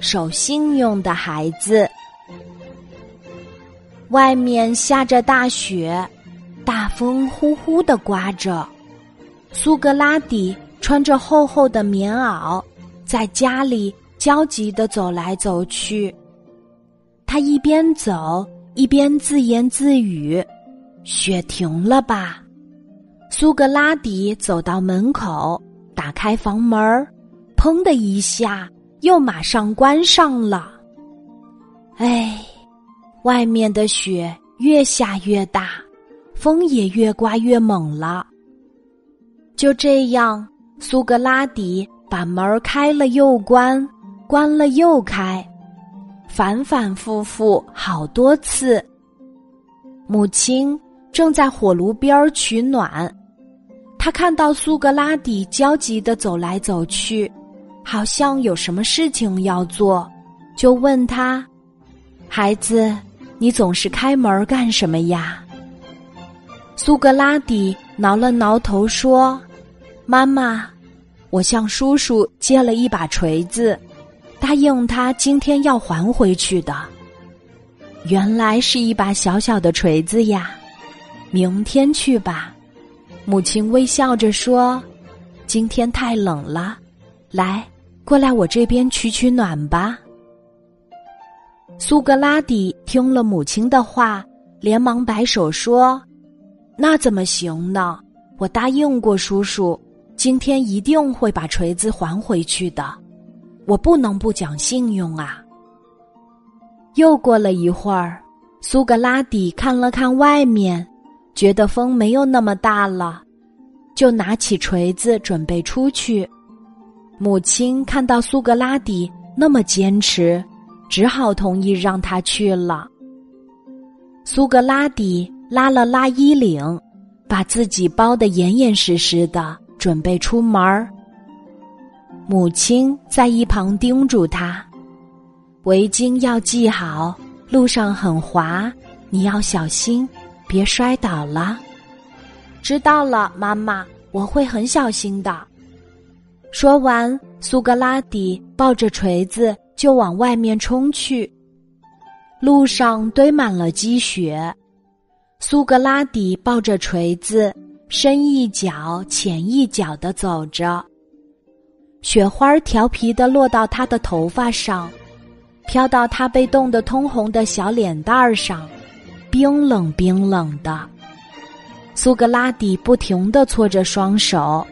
守信用的孩子。外面下着大雪，大风呼呼的刮着。苏格拉底穿着厚厚的棉袄，在家里焦急的走来走去。他一边走一边自言自语：“雪停了吧？”苏格拉底走到门口，打开房门砰的一下，又马上关上了。哎，外面的雪越下越大，风也越刮越猛了。就这样，苏格拉底把门开了又关，关了又开，反反复复好多次。母亲正在火炉边取暖。他看到苏格拉底焦急的走来走去，好像有什么事情要做，就问他：“孩子，你总是开门干什么呀？”苏格拉底挠了挠头说：“妈妈，我向叔叔借了一把锤子，答应他今天要还回去的。原来是一把小小的锤子呀，明天去吧。”母亲微笑着说：“今天太冷了，来，过来我这边取取暖吧。”苏格拉底听了母亲的话，连忙摆手说：“那怎么行呢？我答应过叔叔，今天一定会把锤子还回去的，我不能不讲信用啊。”又过了一会儿，苏格拉底看了看外面。觉得风没有那么大了，就拿起锤子准备出去。母亲看到苏格拉底那么坚持，只好同意让他去了。苏格拉底拉了拉衣领，把自己包得严严实实的，准备出门儿。母亲在一旁叮嘱他：“围巾要系好，路上很滑，你要小心。”别摔倒了，知道了，妈妈，我会很小心的。说完，苏格拉底抱着锤子就往外面冲去。路上堆满了积雪，苏格拉底抱着锤子，深一脚浅一脚的走着。雪花调皮的落到他的头发上，飘到他被冻得通红的小脸蛋儿上。冰冷冰冷的，苏格拉底不停的搓着双手，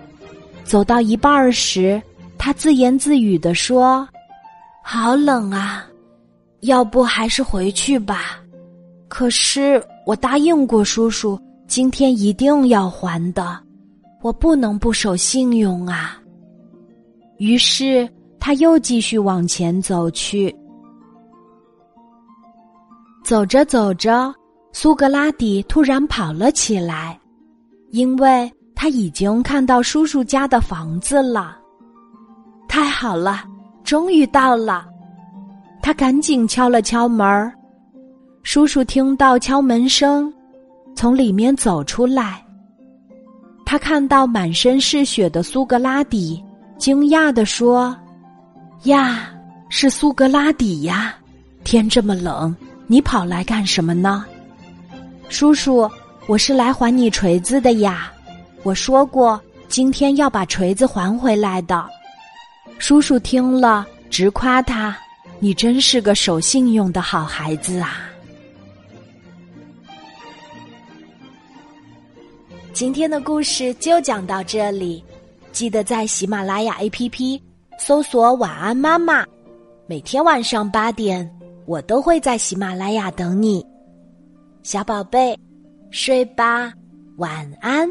走到一半时，他自言自语的说：“好冷啊，要不还是回去吧。可是我答应过叔叔，今天一定要还的，我不能不守信用啊。”于是他又继续往前走去，走着走着。苏格拉底突然跑了起来，因为他已经看到叔叔家的房子了。太好了，终于到了！他赶紧敲了敲门儿。叔叔听到敲门声，从里面走出来。他看到满身是血的苏格拉底，惊讶地说：“呀，是苏格拉底呀！天这么冷，你跑来干什么呢？”叔叔，我是来还你锤子的呀！我说过今天要把锤子还回来的。叔叔听了直夸他：“你真是个守信用的好孩子啊！”今天的故事就讲到这里，记得在喜马拉雅 APP 搜索“晚安妈妈”，每天晚上八点，我都会在喜马拉雅等你。小宝贝，睡吧，晚安。